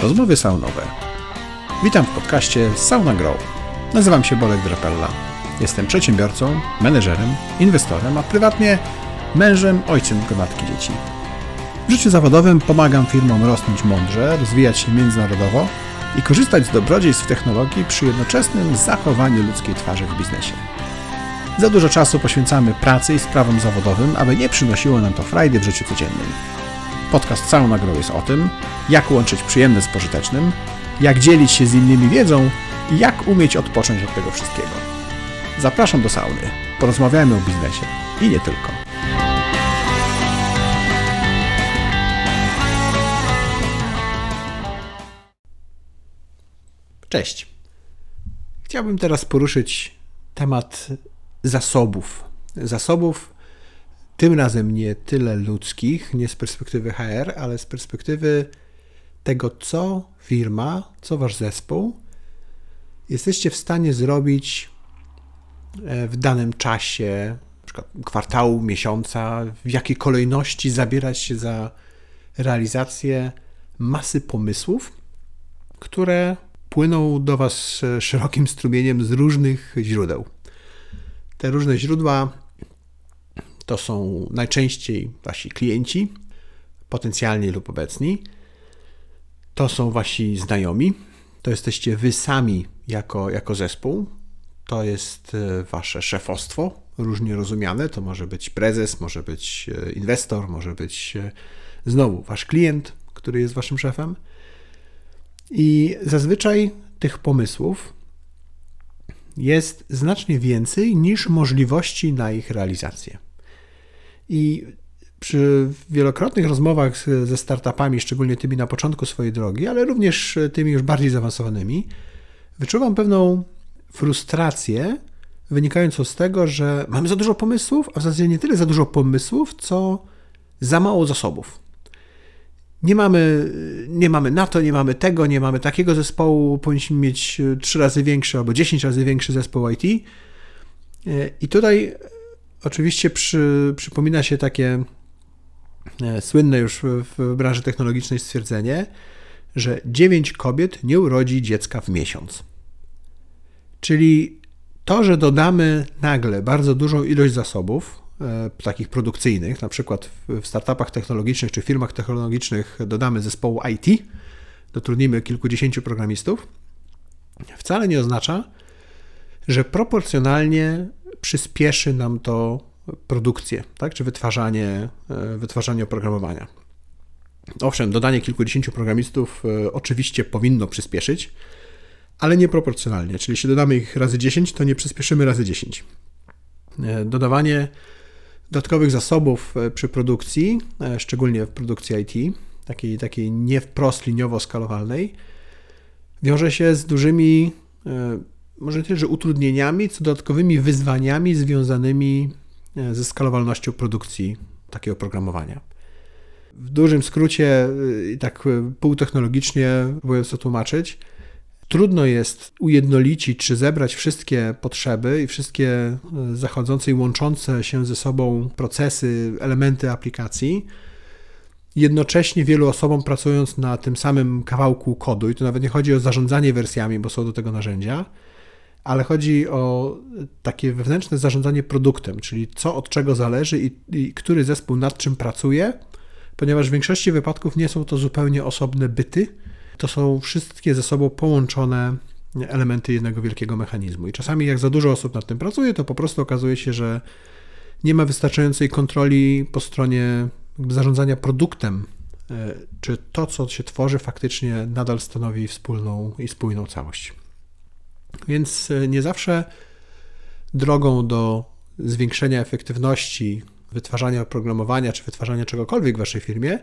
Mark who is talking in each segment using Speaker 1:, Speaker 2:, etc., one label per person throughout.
Speaker 1: Rozmowy saunowe. Witam w podcaście Sauna Grow. Nazywam się Bolek Drapella. Jestem przedsiębiorcą, menedżerem, inwestorem, a prywatnie mężem, ojcem gromadki dzieci. W życiu zawodowym pomagam firmom rosnąć mądrze, rozwijać się międzynarodowo i korzystać z dobrodziejstw technologii przy jednoczesnym zachowaniu ludzkiej twarzy w biznesie. Za dużo czasu poświęcamy pracy i sprawom zawodowym, aby nie przynosiło nam to frajdy w życiu codziennym. Podcast Sauna Grow jest o tym, jak łączyć przyjemne z pożytecznym, jak dzielić się z innymi wiedzą i jak umieć odpocząć od tego wszystkiego. Zapraszam do sauny. Porozmawiajmy o biznesie i nie tylko. Cześć. Chciałbym teraz poruszyć temat zasobów. Zasobów tym razem nie tyle ludzkich, nie z perspektywy HR, ale z perspektywy tego, co firma, co wasz zespół jesteście w stanie zrobić e, w danym czasie, np. kwartału, miesiąca, w jakiej kolejności zabierać się za realizację masy pomysłów, które płyną do Was szerokim strumieniem z różnych źródeł. Te różne źródła to są najczęściej Wasi klienci, potencjalni lub obecni. To są Wasi znajomi. To jesteście Wy sami jako, jako zespół. To jest e, Wasze szefostwo, różnie rozumiane. To może być prezes, może być e, inwestor, może być e, znowu Wasz klient, który jest Waszym szefem. I zazwyczaj tych pomysłów jest znacznie więcej niż możliwości na ich realizację. I przy wielokrotnych rozmowach ze startupami, szczególnie tymi na początku swojej drogi, ale również tymi już bardziej zaawansowanymi, wyczuwam pewną frustrację wynikającą z tego, że mamy za dużo pomysłów, a w zasadzie nie tyle za dużo pomysłów, co za mało zasobów. Nie mamy, nie mamy na to, nie mamy tego, nie mamy takiego zespołu, powinniśmy mieć trzy razy większy albo 10 razy większy zespół IT. I tutaj oczywiście przy, przypomina się takie e, słynne już w branży technologicznej stwierdzenie, że 9 kobiet nie urodzi dziecka w miesiąc. Czyli to, że dodamy nagle bardzo dużą ilość zasobów, e, takich produkcyjnych, na przykład w startupach technologicznych czy firmach technologicznych dodamy zespołu IT, dotrudnimy kilkudziesięciu programistów, wcale nie oznacza, że proporcjonalnie przyspieszy nam to produkcję, tak? czy wytwarzanie, e, wytwarzanie oprogramowania. Owszem, dodanie kilkudziesięciu programistów e, oczywiście powinno przyspieszyć, ale nieproporcjonalnie. Czyli jeśli dodamy ich razy 10, to nie przyspieszymy razy 10. E, dodawanie dodatkowych zasobów przy produkcji, szczególnie w produkcji IT, takiej, takiej nie wprost liniowo skalowalnej, wiąże się z dużymi może nie tyle, że utrudnieniami, co dodatkowymi wyzwaniami związanymi e, ze skalowalnością produkcji takiego oprogramowania. W dużym skrócie, e, i tak e, półtechnologicznie próbując to tłumaczyć, trudno jest ujednolicić czy zebrać wszystkie potrzeby i wszystkie zachodzące i łączące się ze sobą procesy, elementy aplikacji, jednocześnie wielu osobom pracując na tym samym kawałku kodu, i tu nawet nie chodzi o zarządzanie wersjami, bo są do tego narzędzia, ale chodzi o takie wewnętrzne zarządzanie produktem, czyli co od czego zależy i, i który zespół nad czym pracuje, ponieważ w większości wypadków nie są to zupełnie osobne byty, to są wszystkie ze sobą połączone elementy jednego wielkiego mechanizmu. I czasami, jak za dużo osób nad tym pracuje, to po prostu okazuje się, że nie ma wystarczającej kontroli po stronie zarządzania produktem, e, czy to, co się tworzy, faktycznie nadal stanowi wspólną i spójną całość. Więc e, nie zawsze drogą do zwiększenia efektywności wytwarzania oprogramowania czy wytwarzania czegokolwiek w waszej firmie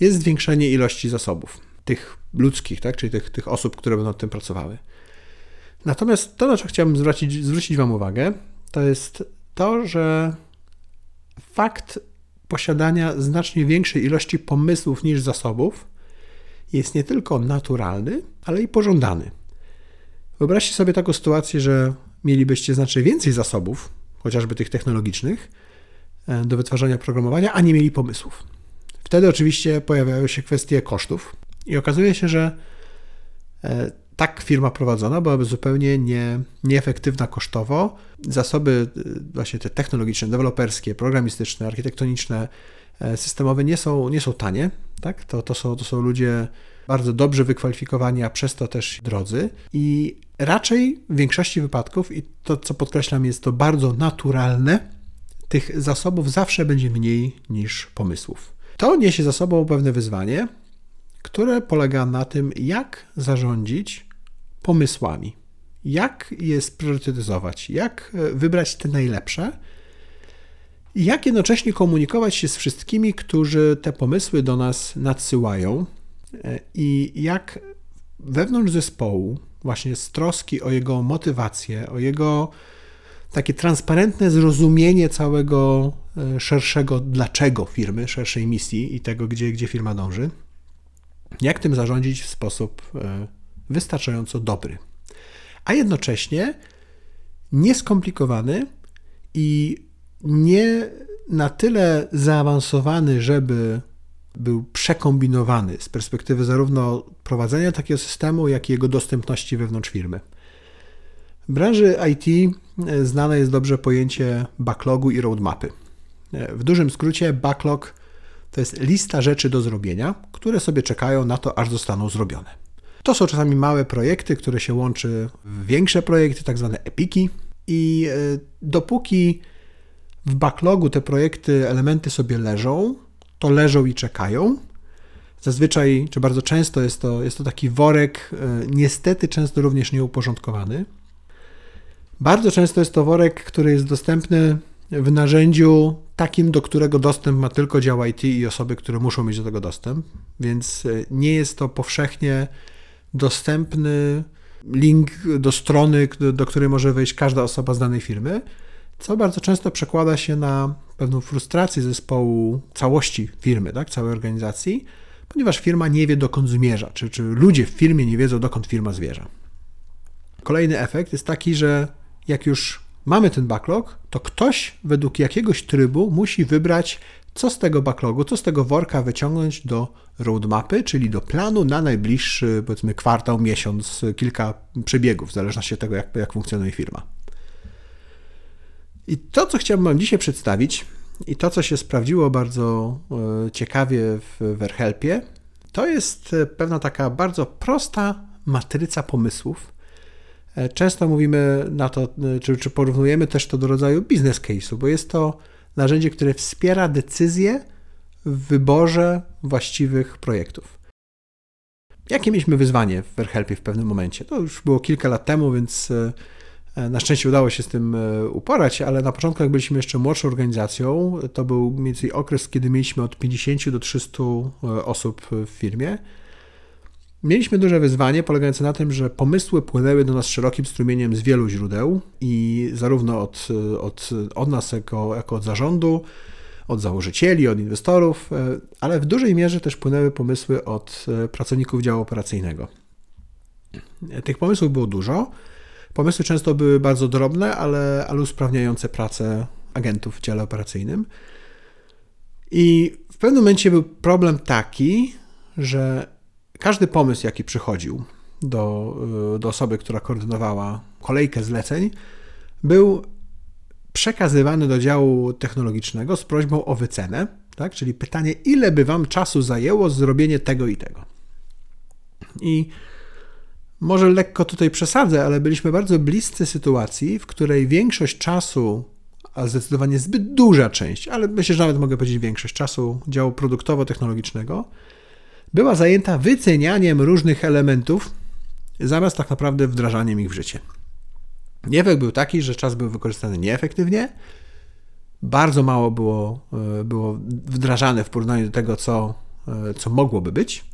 Speaker 1: jest zwiększenie ilości zasobów, tych ludzkich, tak? czyli tych, tych osób, które będą nad tym pracowały. Natomiast to, na co chciałbym zwrócić, zwrócić Wam uwagę, to jest to, że fakt posiadania znacznie większej ilości pomysłów niż zasobów jest nie tylko naturalny, ale i pożądany. Wyobraźcie sobie taką sytuację, że mielibyście znacznie więcej zasobów, chociażby tych technologicznych, e, do wytwarzania programowania, a nie mieli pomysłów. Wtedy oczywiście pojawiają się kwestie kosztów, I okazuje się, że e, tak firma prowadzona byłaby zupełnie nie, nieefektywna kosztowo. Zasoby e, właśnie te technologiczne, deweloperskie, programistyczne, architektoniczne, systemowe nie są, nie są tanie. Tak? To, to, są, to są ludzie bardzo dobrze wykwalifikowani, a przez to też drodzy. I raczej w większości wypadków, i to co podkreślam, jest to bardzo naturalne, tych zasobów zawsze będzie mniej niż pomysłów. To niesie za sobą pewne wyzwanie, które polega na tym, jak zarządzić pomysłami, jak je spriorytetyzować, jak e, wybrać te najlepsze i jak jednocześnie komunikować się z wszystkimi, którzy te pomysły do nas nadsyłają i jak wewnątrz zespołu, właśnie z troski o jego motywację, o jego takie transparentne zrozumienie całego e, szerszego dlaczego firmy, szerszej misji i tego, gdzie, gdzie firma dąży, jak tym zarządzić w sposób e, wystarczająco dobry, a jednocześnie nieskomplikowany i nie na tyle zaawansowany, żeby był przekombinowany z perspektywy zarówno prowadzenia takiego systemu, jak i jego dostępności wewnątrz firmy. W branży IT e, znane jest dobrze pojęcie backlogu i roadmapy. E, w dużym skrócie, backlog to jest lista rzeczy do zrobienia, które sobie czekają na to, aż zostaną zrobione. To są czasami małe projekty, które się łączy w większe projekty, tak zwane epiki, i e, dopóki w backlogu te projekty, elementy sobie leżą, to leżą i czekają. Zazwyczaj, czy bardzo często jest to, jest to taki worek, niestety często również nieuporządkowany, bardzo często jest to worek, który jest dostępny w narzędziu takim, do którego dostęp ma tylko dział IT i osoby, które muszą mieć do tego dostęp, więc e, nie jest to powszechnie dostępny link do strony, do której może wejść każda osoba z danej firmy, co bardzo często przekłada się na pewną frustrację zespołu całości firmy, tak, całej organizacji, ponieważ firma nie wie, dokąd zmierza, czy, czy ludzie w firmie nie wiedzą, dokąd firma zmierza. Kolejny efekt jest taki, że jak już mamy ten backlog, to ktoś według jakiegoś trybu musi wybrać, co z tego backlogu, co z tego worka wyciągnąć do roadmapy, czyli do planu na najbliższy, powiedzmy, kwartał, miesiąc, kilka przebiegów, w zależności od tego, jak, jak funkcjonuje firma. I to, co chciałbym Wam dzisiaj przedstawić, i to, co się sprawdziło bardzo e, ciekawie w Verhelpie, to jest pewna taka bardzo prosta matryca pomysłów, E, często mówimy na to, e, czy, czy porównujemy też to do rodzaju business case'u, bo jest to narzędzie, które wspiera decyzje w wyborze właściwych projektów. Jakie mieliśmy wyzwanie w Verhelpie w pewnym momencie? To już było kilka lat temu, więc e, na szczęście udało się z tym uporać, ale na początku, jak byliśmy jeszcze młodszą organizacją, to był mniej więcej okres, kiedy mieliśmy od 50 do 300 osób w firmie. Mieliśmy duże wyzwanie polegające na tym, że pomysły płynęły do nas szerokim strumieniem z wielu źródeł i zarówno od, od, od nas jako, jako od zarządu, od założycieli, od inwestorów, e, ale w dużej mierze też płynęły pomysły od e, pracowników działu operacyjnego. Tych pomysłów było dużo. Pomysły często były bardzo drobne, ale, ale usprawniające pracę agentów w dziale operacyjnym. I w pewnym momencie był problem taki, że każdy pomysł, jaki przychodził do, y, do osoby, która koordynowała kolejkę zleceń, był przekazywany do działu technologicznego z prośbą o wycenę, tak? czyli pytanie, ile by Wam czasu zajęło zrobienie tego i tego. I może lekko tutaj przesadzę, ale byliśmy bardzo bliscy sytuacji, w której większość czasu, a zdecydowanie zbyt duża część, ale myślę, że nawet mogę powiedzieć większość czasu działu produktowo-technologicznego, była zajęta wycenianiem różnych elementów, zamiast tak naprawdę wdrażaniem ich w życie. Efekt był taki, że czas był wykorzystany nieefektywnie, bardzo mało było, e, było wdrażane w porównaniu do tego, co, e, co mogłoby być.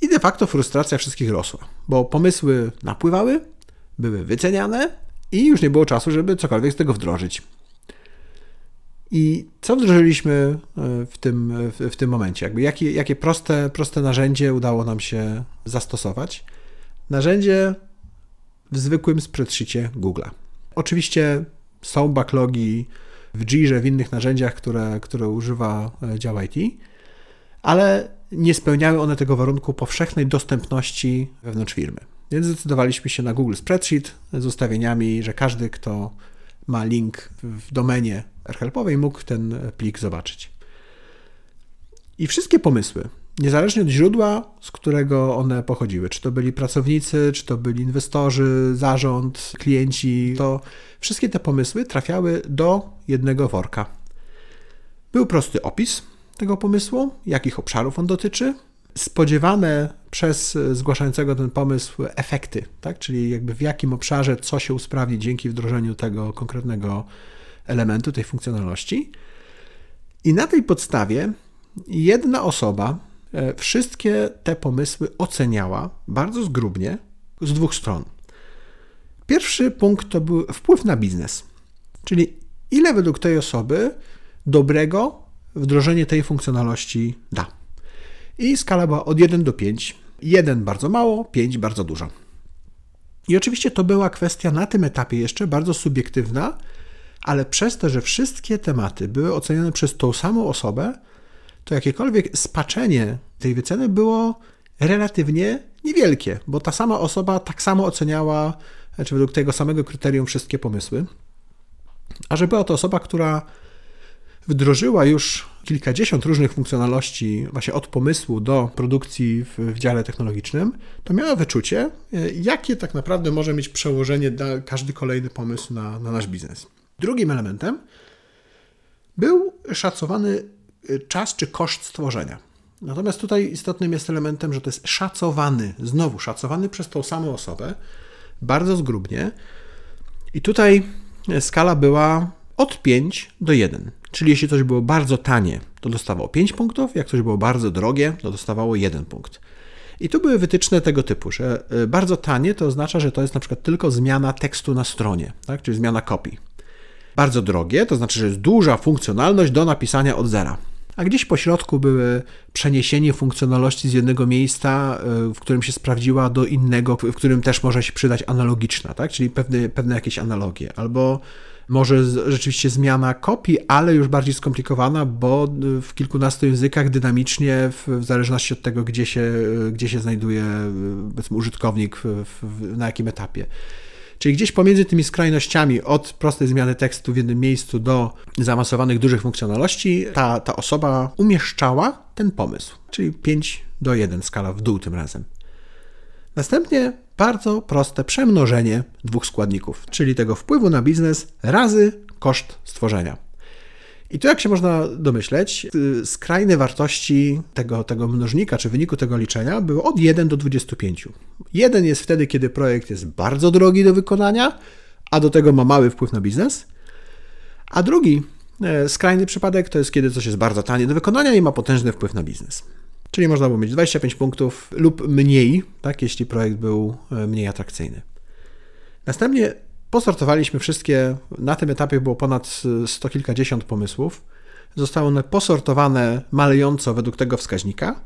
Speaker 1: I de facto frustracja wszystkich rosła, bo pomysły napływały, były wyceniane i już nie było czasu, żeby cokolwiek z tego wdrożyć. I co wdrożyliśmy e, w tym, w, tym momencie? Jakby jakie, jakie proste, proste narzędzie udało nam się zastosować? Narzędzie w zwykłym spreadsheetie Google'a. Oczywiście są backlogi w Jirze, w innych narzędziach, które, które używa e, dział IT, ale nie spełniały one tego warunku powszechnej dostępności wewnątrz firmy. Więc zdecydowaliśmy się na Google Spreadsheet z ustawieniami, że każdy, kto ma link w domenie AirHelpowej, mógł ten plik zobaczyć. I wszystkie pomysły, niezależnie od źródła, z którego one pochodziły, czy to byli pracownicy, czy to byli inwestorzy, zarząd, klienci, to wszystkie te pomysły trafiały do jednego worka. Był prosty opis tego pomysłu, jakich obszarów on dotyczy, spodziewane przez zgłaszającego ten pomysł efekty, tak? czyli jakby w jakim obszarze co się usprawni dzięki wdrożeniu tego konkretnego elementu, tej funkcjonalności. I na tej podstawie jedna osoba e, wszystkie te pomysły oceniała bardzo zgrubnie z dwóch stron. Pierwszy punkt to był wpływ na biznes, czyli ile według tej osoby dobrego wdrożenie tej funkcjonalności da. I skala była od 1 do 5. 1 bardzo mało, 5 bardzo dużo. I oczywiście to była kwestia na tym etapie jeszcze bardzo subiektywna, ale przez to, że wszystkie tematy były ocenione przez tą samą osobę, to jakiekolwiek spaczenie tej wyceny było relatywnie niewielkie, bo ta sama osoba tak samo oceniała, czy według tego samego kryterium wszystkie pomysły. A że była to osoba, która wdrożyła już kilkadziesiąt różnych funkcjonalności, właśnie od pomysłu do produkcji w, w dziale technologicznym, to miała wyczucie, e, jakie tak naprawdę może mieć przełożenie każdy kolejny pomysł na, na nasz biznes. Drugim elementem był szacowany e, czas czy koszt stworzenia. Natomiast tutaj istotnym jest elementem, że to jest szacowany, znowu szacowany przez tą samą osobę, bardzo zgrubnie. I tutaj skala była od 5 do 1. Czyli jeśli coś było bardzo tanie, to dostawało 5 punktów, jak coś było bardzo drogie, to dostawało 1 punkt. I tu były wytyczne tego typu, że y, bardzo tanie to oznacza, że to jest na przykład tylko zmiana tekstu na stronie, tak? czyli zmiana kopii. Bardzo drogie to znaczy, że jest duża funkcjonalność do napisania od zera. A gdzieś po środku były przeniesienie funkcjonalności z jednego miejsca, y, w którym się sprawdziła, do innego, w którym też może się przydać analogiczna, tak? czyli pewne, pewne jakieś analogie. Albo może rzeczywiście zmiana kopii, ale już bardziej skomplikowana, bo w kilkunastu językach dynamicznie, w, zależności od tego, gdzie się, gdzie się znajduje użytkownik, w, na jakim etapie. Czyli gdzieś pomiędzy tymi skrajnościami, od prostej zmiany tekstu w jednym miejscu do zaawansowanych dużych funkcjonalności, ta, ta osoba umieszczała ten pomysł, czyli 5 do 1 skala w dół tym razem. Następnie bardzo proste przemnożenie dwóch składników, czyli tego wpływu na biznes razy koszt stworzenia. I tu, jak się można domyśleć, y, skrajne wartości tego, tego mnożnika, czy wyniku tego liczenia były od 1 do 25. Jeden jest wtedy, kiedy projekt jest bardzo drogi do wykonania, a do tego ma mały wpływ na biznes, a drugi e, skrajny przypadek to jest, kiedy coś jest bardzo tanie do wykonania i ma potężny wpływ na biznes. Czyli można było mieć 25 punktów lub mniej, tak, jeśli projekt był e, mniej atrakcyjny. Następnie posortowaliśmy wszystkie, na tym etapie było ponad sto kilkadziesiąt pomysłów. Zostały one posortowane malejąco według tego wskaźnika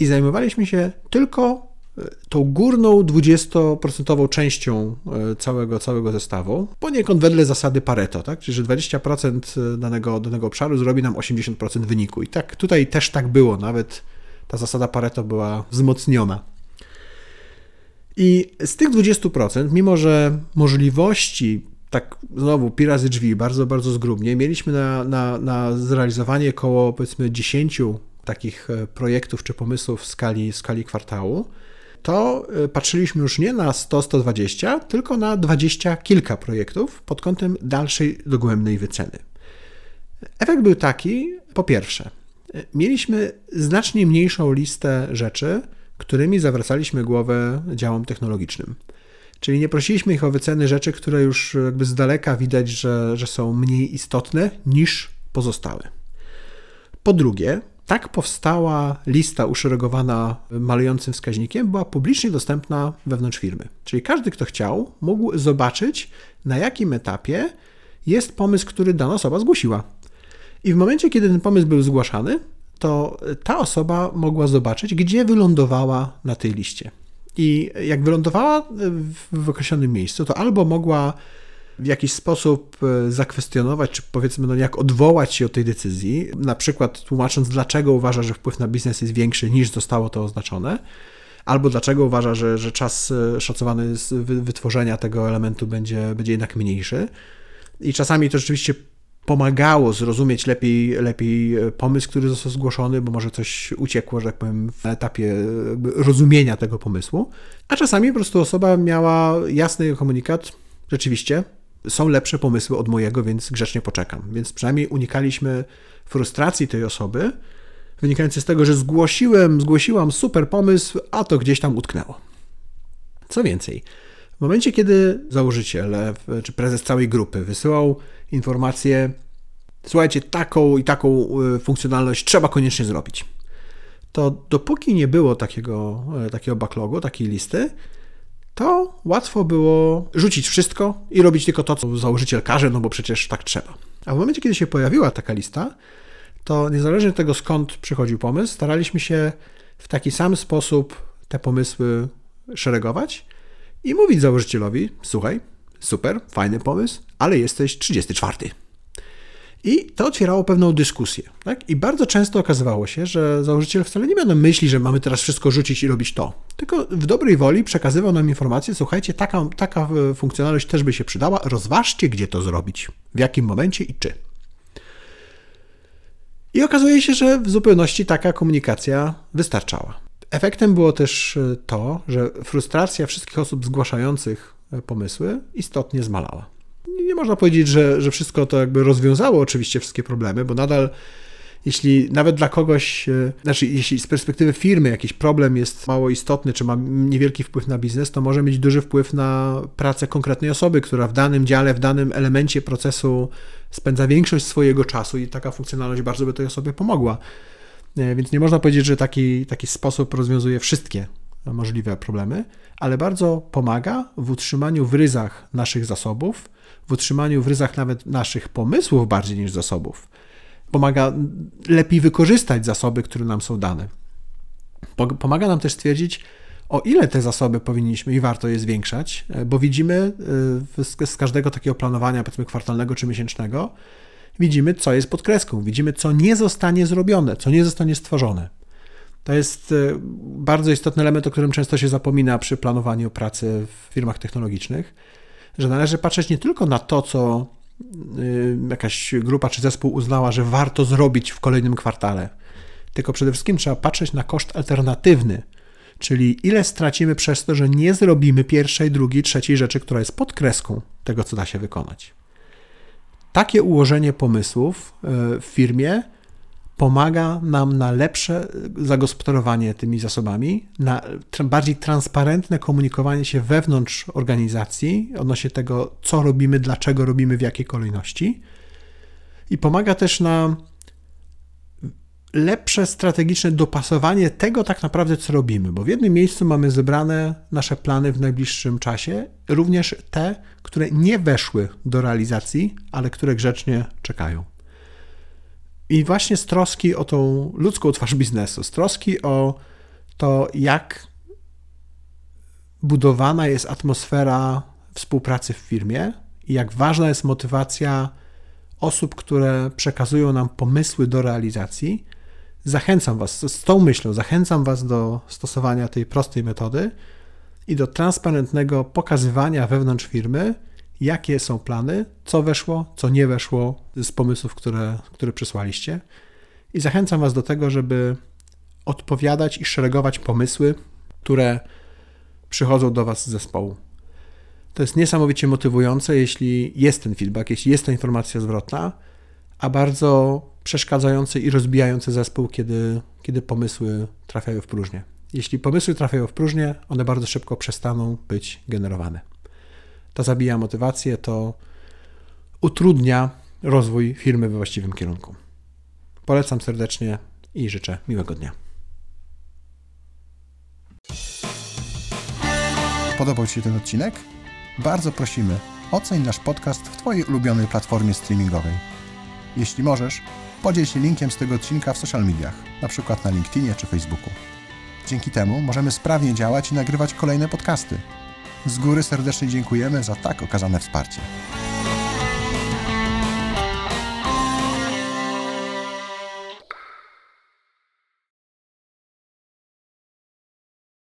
Speaker 1: i zajmowaliśmy się tylko e, tą górną 20% częścią e, całego, całego zestawu, poniekąd wedle zasady Pareto, tak? czyli że 20% danego, danego obszaru zrobi nam 80% wyniku. I tak tutaj też tak było, nawet ta zasada Pareto była wzmocniona. I z tych 20%, mimo że możliwości, tak znowu pi razy drzwi, bardzo, bardzo zgrubnie, mieliśmy na, na, na zrealizowanie około powiedzmy 10 takich e, projektów czy pomysłów w skali, w skali kwartału, to e, patrzyliśmy już nie na 100-120, tylko na 20 kilka projektów pod kątem dalszej dogłębnej wyceny. Efekt był taki, po pierwsze, mieliśmy znacznie mniejszą listę rzeczy, którymi zawracaliśmy głowę działom technologicznym. Czyli nie prosiliśmy ich o wyceny rzeczy, które już jakby z daleka widać, że, że są mniej istotne niż pozostałe. Po drugie, tak powstała lista uszeregowana malującym wskaźnikiem, była publicznie dostępna wewnątrz firmy. Czyli każdy, kto chciał, mógł zobaczyć, na jakim etapie jest pomysł, który dana osoba zgłosiła. I w momencie, kiedy ten pomysł był zgłaszany, to ta osoba mogła zobaczyć, gdzie wylądowała na tej liście. I jak wylądowała w określonym miejscu, to albo mogła w jakiś sposób e, zakwestionować, czy powiedzmy, no jak odwołać się od tej decyzji, na przykład tłumacząc, dlaczego uważa, że wpływ na biznes jest większy niż zostało to oznaczone, albo dlaczego uważa, że, że czas e, szacowany z wytworzenia tego elementu będzie, będzie jednak mniejszy. I czasami to rzeczywiście pomagało zrozumieć lepiej, lepiej e, pomysł, który został zgłoszony, bo może coś uciekło, że tak powiem, w etapie rozumienia tego pomysłu. A czasami po prostu osoba miała jasny komunikat, rzeczywiście są lepsze pomysły od mojego, więc grzecznie poczekam. Więc przynajmniej unikaliśmy frustracji tej osoby, wynikającej z tego, że zgłosiłem, zgłosiłam super pomysł, a to gdzieś tam utknęło. Co więcej, w momencie, kiedy założyciel czy prezes całej grupy wysyłał informację, słuchajcie, taką i taką y, funkcjonalność trzeba koniecznie zrobić, to dopóki nie było takiego, e, takiego backlogu, takiej listy, to łatwo było rzucić wszystko i robić tylko to, co założyciel każe, no bo przecież tak trzeba. A w momencie, kiedy się pojawiła taka lista, to niezależnie od tego, skąd przychodził pomysł, staraliśmy się w taki sam sposób te pomysły szeregować i mówić założycielowi: Słuchaj, super, fajny pomysł, ale jesteś 34. I to otwierało pewną dyskusję. Tak? I bardzo często okazywało się, że założyciel wcale nie miał na myśli, że mamy teraz wszystko rzucić i robić to. Tylko w dobrej woli przekazywał nam informację: słuchajcie, taka, taka funkcjonalność też by się przydała, rozważcie, gdzie to zrobić, w jakim momencie i czy. I okazuje się, że w zupełności taka komunikacja wystarczała. Efektem było też e, to, że frustracja wszystkich osób zgłaszających e, pomysły istotnie zmalała. Nie można powiedzieć, że, że wszystko to jakby rozwiązało oczywiście wszystkie problemy, bo nadal jeśli nawet dla kogoś, e, znaczy jeśli z perspektywy firmy jakiś problem jest mało istotny, czy ma niewielki wpływ na biznes, to może mieć duży wpływ na pracę konkretnej osoby, która w danym dziale, w danym elemencie procesu spędza większość swojego czasu i taka funkcjonalność bardzo by tej osobie pomogła. E, więc nie można powiedzieć, że taki, taki sposób rozwiązuje wszystkie możliwe problemy, ale bardzo pomaga w utrzymaniu w ryzach naszych zasobów, w utrzymaniu w ryzach nawet naszych pomysłów bardziej niż zasobów. Pomaga lepiej wykorzystać zasoby, które nam są dane. Pomaga nam też stwierdzić, o ile te zasoby powinniśmy i warto je zwiększać, e, bo widzimy e, z każdego takiego planowania, powiedzmy kwartalnego czy miesięcznego, widzimy, co jest pod kreską, widzimy, co nie zostanie zrobione, co nie zostanie stworzone. To jest e, bardzo istotny element, o którym często się zapomina przy planowaniu pracy w firmach technologicznych, że należy patrzeć nie tylko na to, co jakaś grupa czy zespół uznała, że warto zrobić w kolejnym kwartale, tylko przede wszystkim trzeba patrzeć na koszt alternatywny, Czyli ile stracimy przez to, że nie zrobimy pierwszej, drugiej, trzeciej rzeczy, która jest pod kreską tego, co da się wykonać. Takie ułożenie pomysłów e, w firmie pomaga nam na lepsze zagospodarowanie tymi zasobami, na bardziej transparentne komunikowanie się wewnątrz organizacji odnośnie tego, co robimy, dlaczego robimy, w jakiej kolejności. I pomaga też na lepsze strategiczne dopasowanie tego tak naprawdę, co robimy, bo w jednym miejscu mamy zebrane nasze plany w najbliższym czasie, również te, które nie weszły do realizacji, ale które grzecznie czekają. I właśnie z troski o tą ludzką twarz biznesu, z troski o to, jak budowana jest atmosfera współpracy w firmie i jak ważna jest motywacja osób, które przekazują nam pomysły do realizacji, Zachęcam Was, z tą myślą, zachęcam Was do stosowania tej prostej metody i do transparentnego pokazywania wewnątrz firmy, jakie są plany, co weszło, co nie weszło z pomysłów, które, które przysłaliście. I zachęcam Was do tego, żeby odpowiadać i szeregować pomysły, które przychodzą do Was z zespołu. To jest niesamowicie motywujące, jeśli jest ten feedback, jeśli jest ta informacja zwrotna, a bardzo przeszkadzający i rozbijający zespół, kiedy, kiedy pomysły trafiają w próżnię. Jeśli pomysły trafiają w próżnię, one bardzo szybko przestaną być generowane. To zabija motywację, to utrudnia rozwój firmy we właściwym kierunku. Polecam serdecznie i życzę miłego dnia.
Speaker 2: Podobał Ci się ten odcinek? Bardzo prosimy, oceń nasz podcast w Twojej ulubionej platformie streamingowej. Jeśli możesz, podziel się linkiem z tego odcinka w social mediach, np. na LinkedInie czy Facebooku. Dzięki temu możemy sprawnie działać i nagrywać kolejne podcasty. Z góry serdecznie dziękujemy za tak okazane wsparcie.